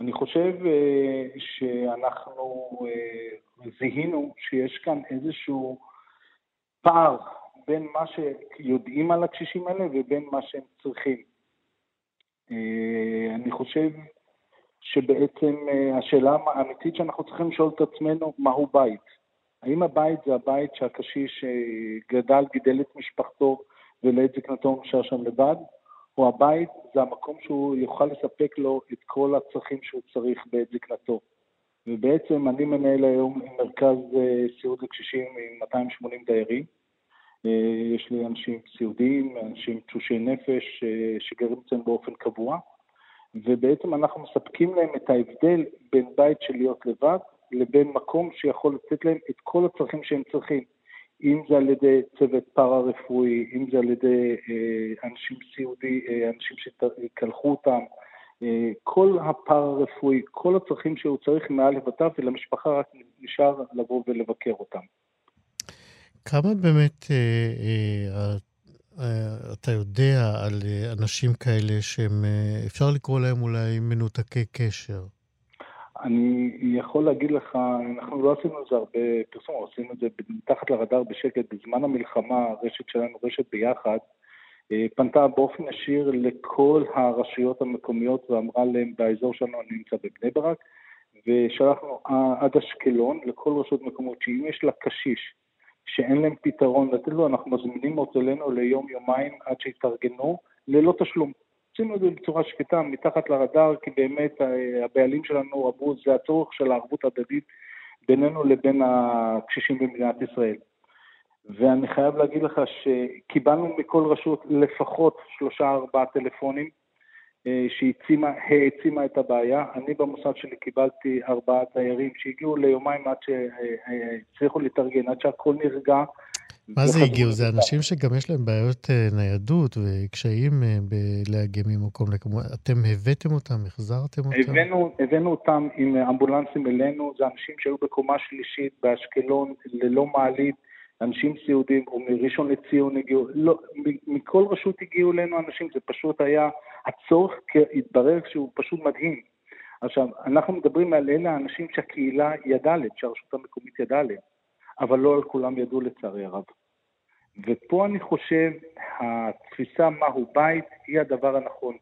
אני חושב uh, שאנחנו uh, זיהינו שיש כאן איזשהו פער בין מה שיודעים על הקשישים האלה ובין מה שהם צריכים. Uh, אני חושב שבעצם uh, השאלה האמיתית שאנחנו צריכים לשאול את עצמנו, מהו בית? האם הבית זה הבית שהקשיש uh, גדל, גידל את משפחתו ולעת זקנתו נשאר שם לבד? או הבית זה המקום שהוא יוכל לספק לו את כל הצרכים שהוא צריך בעת זקנתו. ובעצם אני מנהל היום מרכז אה, סיעוד לקשישים עם 280 דיירים. אה, יש לי אנשים סיעודיים, אנשים תשושי נפש אה, שגרים אצלנו באופן קבוע, ובעצם אנחנו מספקים להם את ההבדל בין בית של להיות לבד לבין מקום שיכול לתת להם את כל הצרכים שהם צריכים. אם זה על ידי צוות פארה-רפואי, אם זה על ידי אה, אנשים סיעודי, אה, אנשים שיקלחו אותם, אה, כל הפארה-רפואי, כל הצרכים שהוא צריך מעל לבתיו, ולמשפחה רק נשאר לבוא ולבקר אותם. כמה באמת אתה יודע על אנשים כאלה שהם, אפשר לקרוא להם אולי מנותקי קשר? אני יכול להגיד לך, אנחנו לא עשינו את זה הרבה פרסום, עשינו את זה מתחת לרדאר בשקט. בזמן המלחמה, הרשת שלנו, רשת ביחד, אה, פנתה באופן ישיר לכל הרשויות המקומיות ואמרה להם, באזור שלנו אני נמצא בבני ברק, ושלחנו עד אשקלון לכל רשות מקומות, שאם יש לה קשיש שאין להם פתרון לתת לו, אנחנו מזמינים אותו אלינו ליום-יומיים עד שיתארגנו ללא תשלום. עשינו את זה בצורה שקטה, מתחת לרדאר, כי באמת אה, הבעלים שלנו אמרו, זה הצורך של הערבות ההדדית בינינו לבין הקשישים במדינת ישראל. ואני חייב להגיד לך שקיבלנו מכל רשות לפחות שלושה-ארבעה טלפונים אה, שהעצימה את הבעיה. אני במוסד שלי קיבלתי ארבעה תיירים שהגיעו ליומיים עד שהצליחו להתארגן, עד שהכל נרגע, מה זה הגיעו? זה אנשים שגם יש להם בעיות אה, ניידות וקשיים אה, בלהגיע ממקום למקום. אתם הבאתם אותם, החזרתם אותם? הבאנו, הבאנו אותם עם אמבולנסים אלינו, זה אנשים שהיו בקומה שלישית באשקלון ללא מעלית, אנשים סיעודים, או מראשון לציון הגיעו, לא, מכל רשות הגיעו אלינו אנשים, זה פשוט היה, הצורך התברר שהוא פשוט מדהים. עכשיו, אנחנו מדברים על אלה האנשים שהקהילה ידעה עליהם, שהרשות המקומית ידעה עליהם. אבל לא על כולם ידעו לצערי הרב. ופה אני חושב, התפיסה מהו בית היא הדבר הנכון.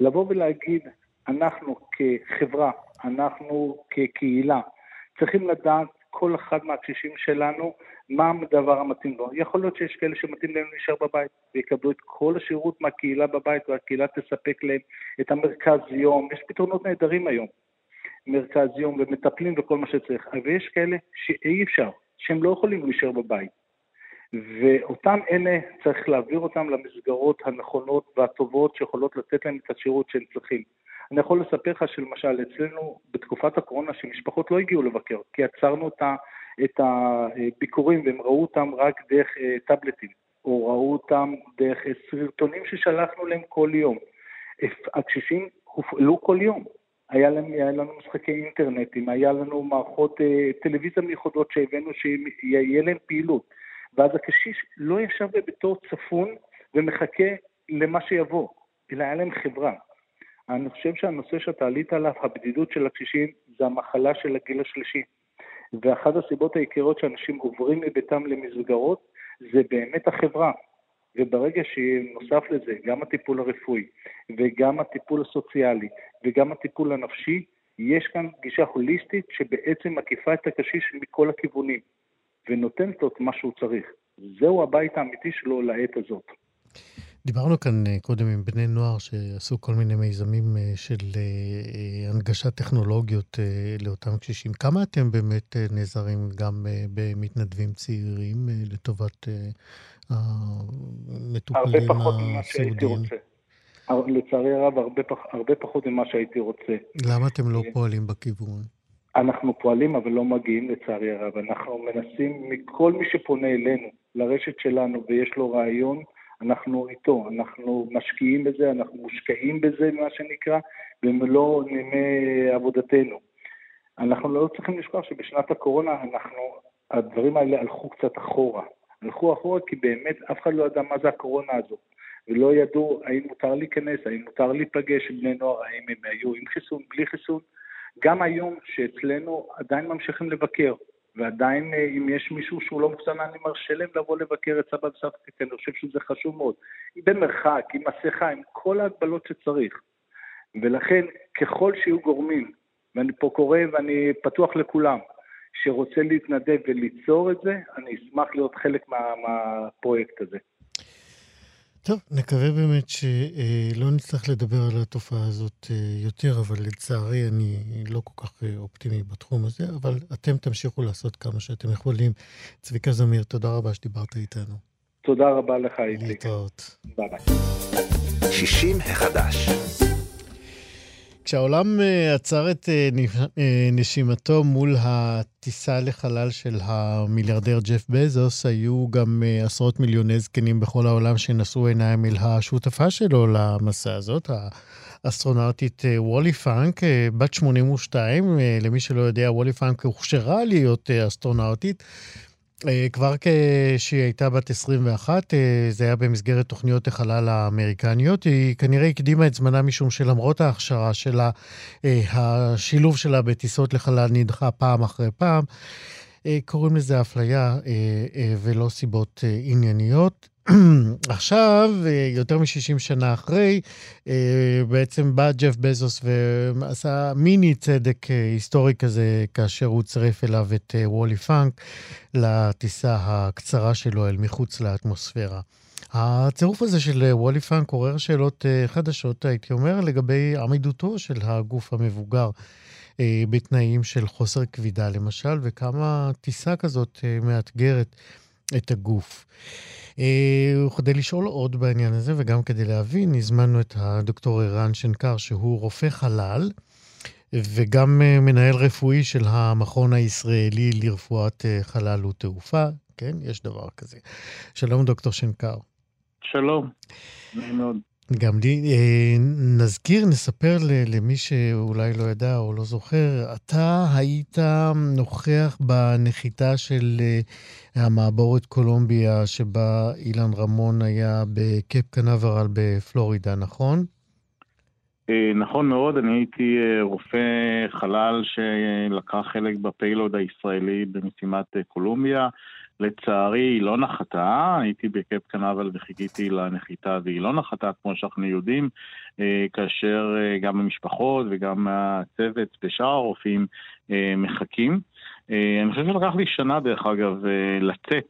לבוא ולהגיד, אנחנו כחברה, אנחנו כקהילה, צריכים לדעת כל אחד מהקשישים שלנו מה הדבר המתאים לו. יכול להיות שיש כאלה שמתאים להם להישאר בבית ויקבלו את כל השירות מהקהילה בבית והקהילה תספק להם את המרכז יום, יש פתרונות נהדרים היום. מרכז יום ומטפלים וכל מה שצריך, אבל יש כאלה שאי אפשר, שהם לא יכולים להישאר בבית. ואותם אלה, צריך להעביר אותם למסגרות הנכונות והטובות שיכולות לתת להם את השירות שהם צריכים. אני יכול לספר לך שלמשל, אצלנו בתקופת הקורונה, שמשפחות לא הגיעו לבקר, כי עצרנו את הביקורים והם ראו אותם רק דרך אה, טאבלטים, או ראו אותם דרך סרטונים ששלחנו להם כל יום. הקשישים הופעלו כל יום. היה, לנו, היה לנו משחקי אינטרנטים, היה לנו מערכות אה, טלוויזיה מיוחדות שהבאנו שיהיה להם פעילות. ואז הקשיש לא ישב בביתו צפון ומחכה למה שיבוא, אלא היה להם חברה. אני חושב שהנושא שאתה עלית עליו, הבדידות של הקשישים, זה המחלה של הגיל השלישי. ואחת הסיבות העיקריות שאנשים עוברים מביתם למסגרות, זה באמת החברה. וברגע שנוסף לזה גם הטיפול הרפואי וגם הטיפול הסוציאלי וגם הטיפול הנפשי, יש כאן גישה הוליסטית שבעצם מקיפה את הקשיש מכל הכיוונים ונותנת לו את מה שהוא צריך. זהו הבית האמיתי שלו לעת הזאת. דיברנו כאן אה, קודם עם בני נוער שעשו כל מיני מיזמים אה, של אה, הנגשת טכנולוגיות לאותם קשישים. כמה אתם באמת נעזרים גם במתנדבים צעירים לטובת המטופלים הסיעודיים? לצערי הרב, הרבה, פח, הרבה פחות ממה שהייתי רוצה. למה אתם לא פועלים בכיוון? אנחנו פועלים, אבל לא מגיעים לצערי הרב. אנחנו מנסים מכל מי שפונה אלינו, לרשת שלנו, ויש לו רעיון, אנחנו איתו, אנחנו משקיעים בזה, אנחנו מושקעים בזה, מה שנקרא, במלוא נימי עבודתנו. אנחנו לא צריכים לשכוח שבשנת הקורונה אנחנו, הדברים האלה הלכו קצת אחורה. הלכו אחורה כי באמת אף אחד לא ידע מה זה הקורונה הזו. ולא ידעו האם מותר להיכנס, האם מותר להיפגש עם בני נוער, האם הם היו עם חיסון, בלי חיסון. גם היום שאצלנו עדיין ממשיכים לבקר, ועדיין אה, אם יש מישהו שהוא לא מחוסן, אני מרשה להם לבוא לבקר את סבא וסבתא, כי אני חושב שזה חשוב מאוד. במרחק, עם מסכה, עם כל ההגבלות שצריך. ולכן, ככל שיהיו גורמים, ואני פה קורא ואני פתוח לכולם, שרוצה להתנדב וליצור את זה, אני אשמח להיות חלק מה, מהפרויקט הזה. טוב, נקווה באמת שלא נצטרך לדבר על התופעה הזאת אה, יותר, אבל לצערי אני לא כל כך אה, אופטימי בתחום הזה, אבל אתם תמשיכו לעשות כמה שאתם יכולים. צביקה זמיר, תודה רבה שדיברת איתנו. תודה רבה לך, איציק. להתראות. ביי ביי. 60 החדש. כשהעולם אה, עצר את אה, אה, נשימתו מול הטיסה לחלל של המיליארדר ג'ף בזוס, היו גם עשרות מיליוני זקנים בכל העולם שנשאו עיניים אל השותפה שלו למסע הזאת, האסטרונאוטית וולי פאנק, בת 82. למי שלא יודע, וולי פאנק הוכשרה להיות אסטרונאוטית. אה, כבר כשהיא הייתה בת 21, אה, זה היה במסגרת תוכניות החלל האמריקניות. היא כנראה הקדימה את זמנה משום שלמרות ההכשרה שלה, אה, השילוב שלה בטיסות לחלל נדחה פעם אחרי פעם. קוראים לזה אפליה ולא סיבות ענייניות. עכשיו, יותר מ-60 שנה אחרי, בעצם בא ג'ף בזוס ועשה מיני צדק היסטורי כזה, כאשר הוא צירף אליו את וולי פאנק לטיסה הקצרה שלו אל מחוץ לאטמוספירה. הצירוף הזה של וולי פאנק עורר שאלות חדשות, הייתי אומר, לגבי עמידותו של הגוף המבוגר בתנאים של חוסר כבידה, למשל, וכמה טיסה כזאת מאתגרת את הגוף. וכדי אה, לשאול עוד בעניין הזה, וגם כדי להבין, הזמנו את הדוקטור ערן שנקר, שהוא רופא חלל, וגם אה, מנהל רפואי של המכון הישראלי לרפואת אה, חלל ותעופה. כן? יש דבר כזה. שלום, דוקטור שנקר. שלום, נעים מאוד. גם לי, אה, נזכיר, נספר למי שאולי לא ידע או לא זוכר, אתה היית נוכח בנחיתה של אה, המעבורת קולומביה, שבה אילן רמון היה בקפ קנברל בפלורידה, נכון? אה, נכון מאוד, אני הייתי רופא חלל שלקח חלק בפיילוד הישראלי במשימת קולומביה. לצערי היא לא נחתה, הייתי בקפ קנבל וחיכיתי לנחיתה והיא לא נחתה, כמו שאנחנו יודעים, אה, כאשר אה, גם המשפחות וגם הצוות ושאר הרופאים אה, מחכים. אני חושב שלקח לי שנה, דרך אגב, לצאת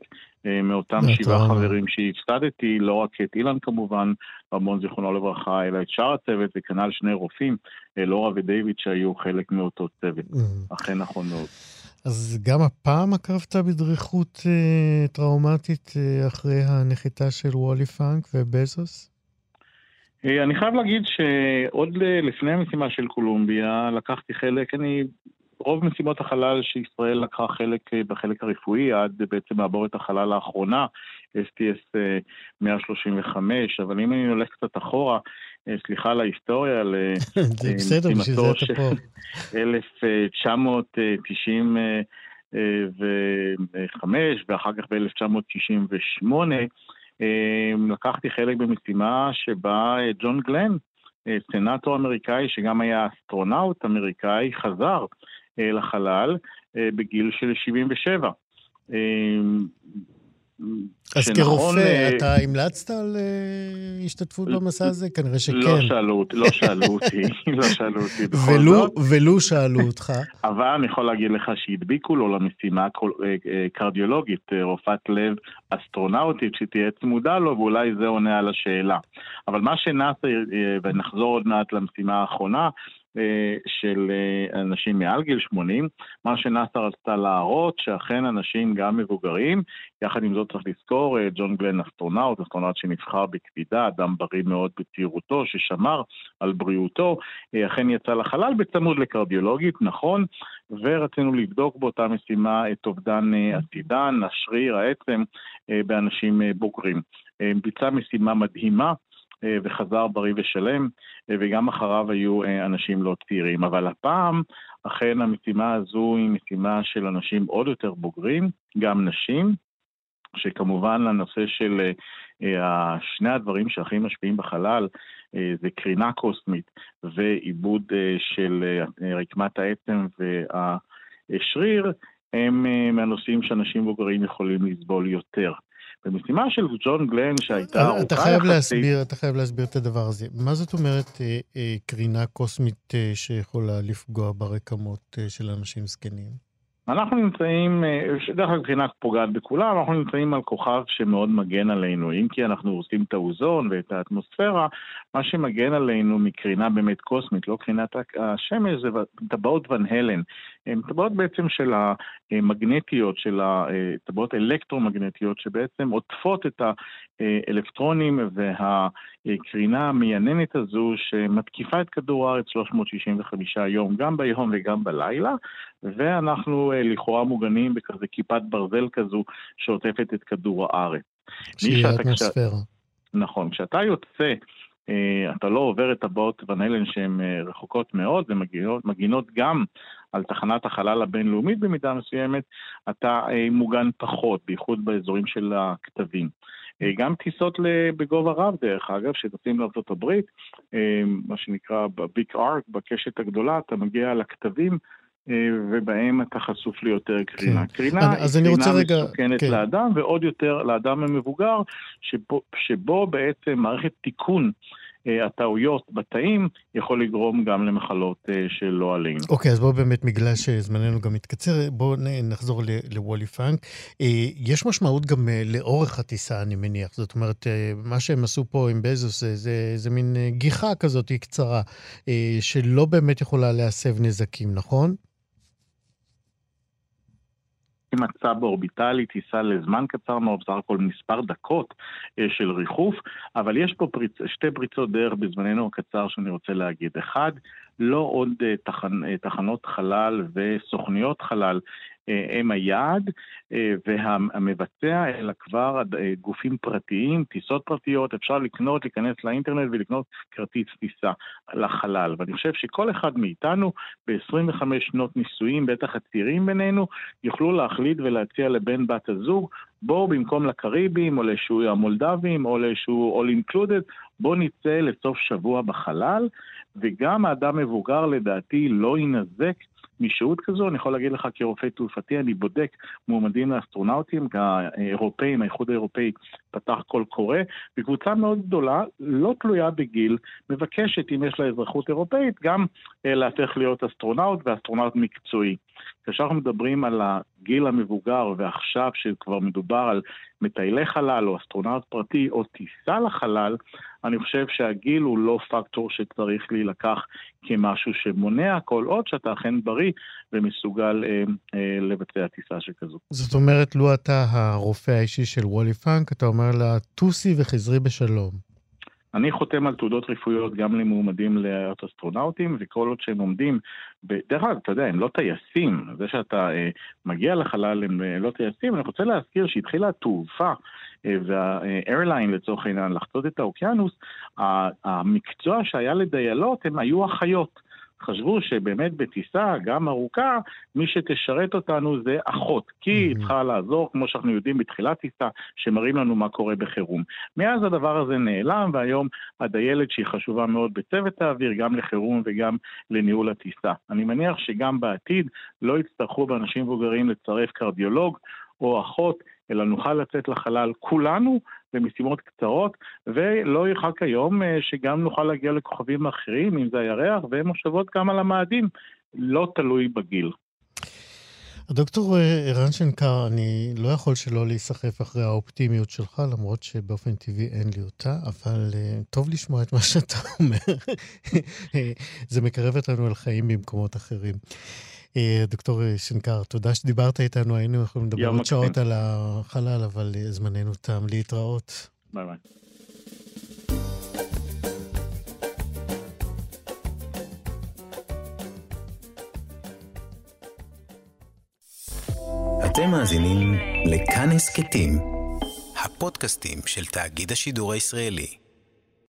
מאותם שבעה חברים שהפסדתי, לא רק את אילן כמובן, רמון זיכרונו לברכה, אלא את שאר הצוות, וכנ"ל שני רופאים, לורה ודייוויד, שהיו חלק מאותו צוות. אכן נכון מאוד. אז גם הפעם עקבת בדריכות אה, טראומטית אה, אחרי הנחיתה של וולי פאנק ובזוס? אה, אני חייב להגיד שעוד לפני המשימה של קולומביה לקחתי חלק, אני רוב משימות החלל שישראל לקחה חלק אה, בחלק הרפואי עד בעצם מעבורת החלל האחרונה, STS 135, אבל אם אני הולך קצת אחורה, אה, סליחה על ההיסטוריה, על משימתו של 1995 ואחר כך ב-1998, לקחתי חלק במשימה שבה ג'ון גלן, סנאטור אמריקאי שגם היה אסטרונאוט אמריקאי, חזר אה, לחלל אה, בגיל של 77. אה, אז כרופא, אתה המלצת על השתתפות במסע הזה? כנראה שכן. לא שאלו, לא שאלו אותי, לא שאלו אותי בכל זאת. ולו שאלו אותך. אבל אני יכול להגיד לך שהדביקו לו למשימה קרדיולוגית, רופאת לב אסטרונאוטית שתהיה צמודה לו, ואולי זה עונה על השאלה. אבל מה שנאס"א, ונחזור עוד מעט למשימה האחרונה, אה, של אה, אנשים מעל גיל 80, מה שנאס"א רצתה להראות שאכן אנשים גם מבוגרים, יחד עם זאת צריך לזכור, אה, ג'ון גלן אסטרונאוט, אסטרונאוט שנבחר בקפידה, אדם בריא מאוד בצעירותו, ששמר על בריאותו, אכן יצא לחלל בצמוד לקרדיולוגית, נכון, ורצינו לבדוק באותה משימה את אובדן עתידן, השריר, העצם, באנשים בוגרים. ביצע משימה מדהימה. אה, וחזר בריא ושלם, אה, וגם אחריו היו אה, אנשים לא צעירים. אבל הפעם, אכן המשימה הזו היא משימה של אנשים עוד יותר בוגרים, גם נשים, שכמובן לנושא של שני הדברים שהכי משפיעים בחלל זה קרינה קוסמית ועיבוד של רקמת העצם והשריר, הם מהנושאים שאנשים בוגרים יכולים לסבול יותר. במשימה של ג'ון גלן שהייתה ארוכה יחסית... אתה חייב להסביר, אתה חייב להסביר את הדבר הזה. מה זאת אומרת אה, אה, קרינה קוסמית אה, שיכולה לפגוע ברקמות אה, של אנשים זקנים? אנחנו נמצאים, אה, דרך אגב מבחינה פוגעת בכולם, אנחנו נמצאים על כוכב שמאוד מגן עלינו. אם כי אנחנו עושים את האוזון ואת האטמוספירה, מה שמגן עלינו מקרינה באמת קוסמית, לא קרינת השמש, זה טבעות ון הלן. הן טבעות בעצם של המגנטיות, של הטבעות אלקטרומגנטיות, שבעצם עוטפות את האלקטרונים והקרינה המייננת הזו, שמתקיפה את כדור הארץ 365 יום, גם ביום וגם בלילה, ואנחנו אה, לכאורה מוגנים בכזה כיפת ברזל כזו שעוטפת את כדור הארץ. שהיא האטמוספירה. נכון, כשאתה יוצא, אה, אתה לא עובר את הבאות ונלן שהן אה, רחוקות מאוד ומגינות גם על תחנת החלל הבינלאומית במידה מסוימת, אתה מוגן פחות, בייחוד באזורים של הכתבים. גם טיסות בגובה רב, דרך אגב, שטסים לארה"ב, מה שנקרא בביק ארק, בקשת הגדולה, אתה מגיע לכתבים אה, ובהם אתה חשוף ליותר קרינה. כן. קרינה היא קרינה רגע... מסוכנת כן. לאדם, ועוד יותר לאדם המבוגר, שבו, שבו בעצם מערכת תיקון אה, הטעויות בתאים יכול לגרום גם למחלות אה, שלא עלינו. אוקיי, okay, אז בואו באמת, בגלל שזמננו גם מתקצר, בואו נחזור לוולי פאנק. יש משמעות גם לאורך הטיסה, אני מניח. זאת אומרת, מה שהם עשו פה עם בזוס זה, זה, זה מין גיחה כזאת קצרה, שלא באמת יכולה להסב נזקים, נכון? מצא באורביטלי טיסה לזמן קצר מאוד, בסך הכל מספר דקות אה, של ריחוף, אבל יש פה פריצ... שתי פריצות דרך בזמננו הקצר שאני רוצה להגיד. אחד, לא עוד אה, תחנ... אה, תחנות חלל וסוכניות חלל הם היעד והמבצע, אלא כבר גופים פרטיים, טיסות פרטיות, אפשר לקנות, להיכנס לאינטרנט ולקנות כרטיס טיסה לחלל. ואני חושב שכל אחד מאיתנו ב-25 שנות נישואים, בטח הצעירים בינינו, יוכלו להחליט ולהציע לבן בת הזוג בואו במקום לקריבים או לאיזשהו המולדבים או לאיזשהו all included, בואו נצא לסוף שבוע בחלל, וגם האדם מבוגר לדעתי לא יינזק משהות כזו, אני יכול להגיד לך כרופא תעופתי, אני בודק מועמדים לאסטרונאוטים, האירופאים, האיחוד האירופאי פתח קול קורא, וקבוצה מאוד גדולה, לא תלויה בגיל, מבקשת, אם יש לה אזרחות אירופאית, גם אה, להפך להיות אסטרונאוט ואסטרונאוט מקצועי. כאשר אנחנו מדברים על הגיל המבוגר ועכשיו שכבר מדובר על מטיילי חלל או אסטרונאוט פרטי או טיסה לחלל, אני חושב שהגיל הוא לא פקטור שצריך להילקח כמשהו שמונע, כל עוד שאתה אכן בריא ומסוגל אה, אה, לבצע טיסה שכזו. זאת אומרת, לו אתה הרופא האישי של וולי פאנק, אתה אומר לה, טוסי וחזרי בשלום. אני חותם על תעודות רפואיות גם למועמדים להיות אסטרונאוטים, וכל עוד שהם עומדים, דרך אגב, אתה יודע, הם לא טייסים, זה שאתה אה, מגיע לחלל הם אה, לא טייסים, אני רוצה להזכיר שהתחילה התעופה אה, והאיירליין לצורך העניין לחצות את האוקיינוס, המקצוע שהיה לדיילות הם היו אחיות. חשבו שבאמת בטיסה, גם ארוכה, מי שתשרת אותנו זה אחות, כי היא צריכה לעזור, כמו שאנחנו יודעים בתחילת טיסה, שמראים לנו מה קורה בחירום. מאז הדבר הזה נעלם, והיום הדיילת שהיא חשובה מאוד בצוות האוויר, גם לחירום וגם לניהול הטיסה. אני מניח שגם בעתיד לא יצטרכו באנשים מבוגרים לצרף קרדיולוג או אחות, אלא נוכל לצאת לחלל כולנו במשימות קצרות, ולא ירחק היום אה, שגם נוכל להגיע לכוכבים אחרים, אם זה הירח, ומושבות גם על המאדים, לא תלוי בגיל. הדוקטור אה, ערן שנקר, אני לא יכול שלא להיסחף אחרי האופטימיות שלך, למרות שבאופן טבעי אין לי אותה, אבל uh, טוב לשמוע את מה שאתה אומר. זה מקרב אותנו אל חיים במקומות אחרים. אה, דוקטור שנקר, תודה שדיברת איתנו, היינו יכולים לדבר עוד שעות על החלל, אבל אה, זמננו תם. להתראות. ביי ביי. אתם מאזינים לכאן הסכתים, הפודקאסטים של תאגיד השידור הישראלי.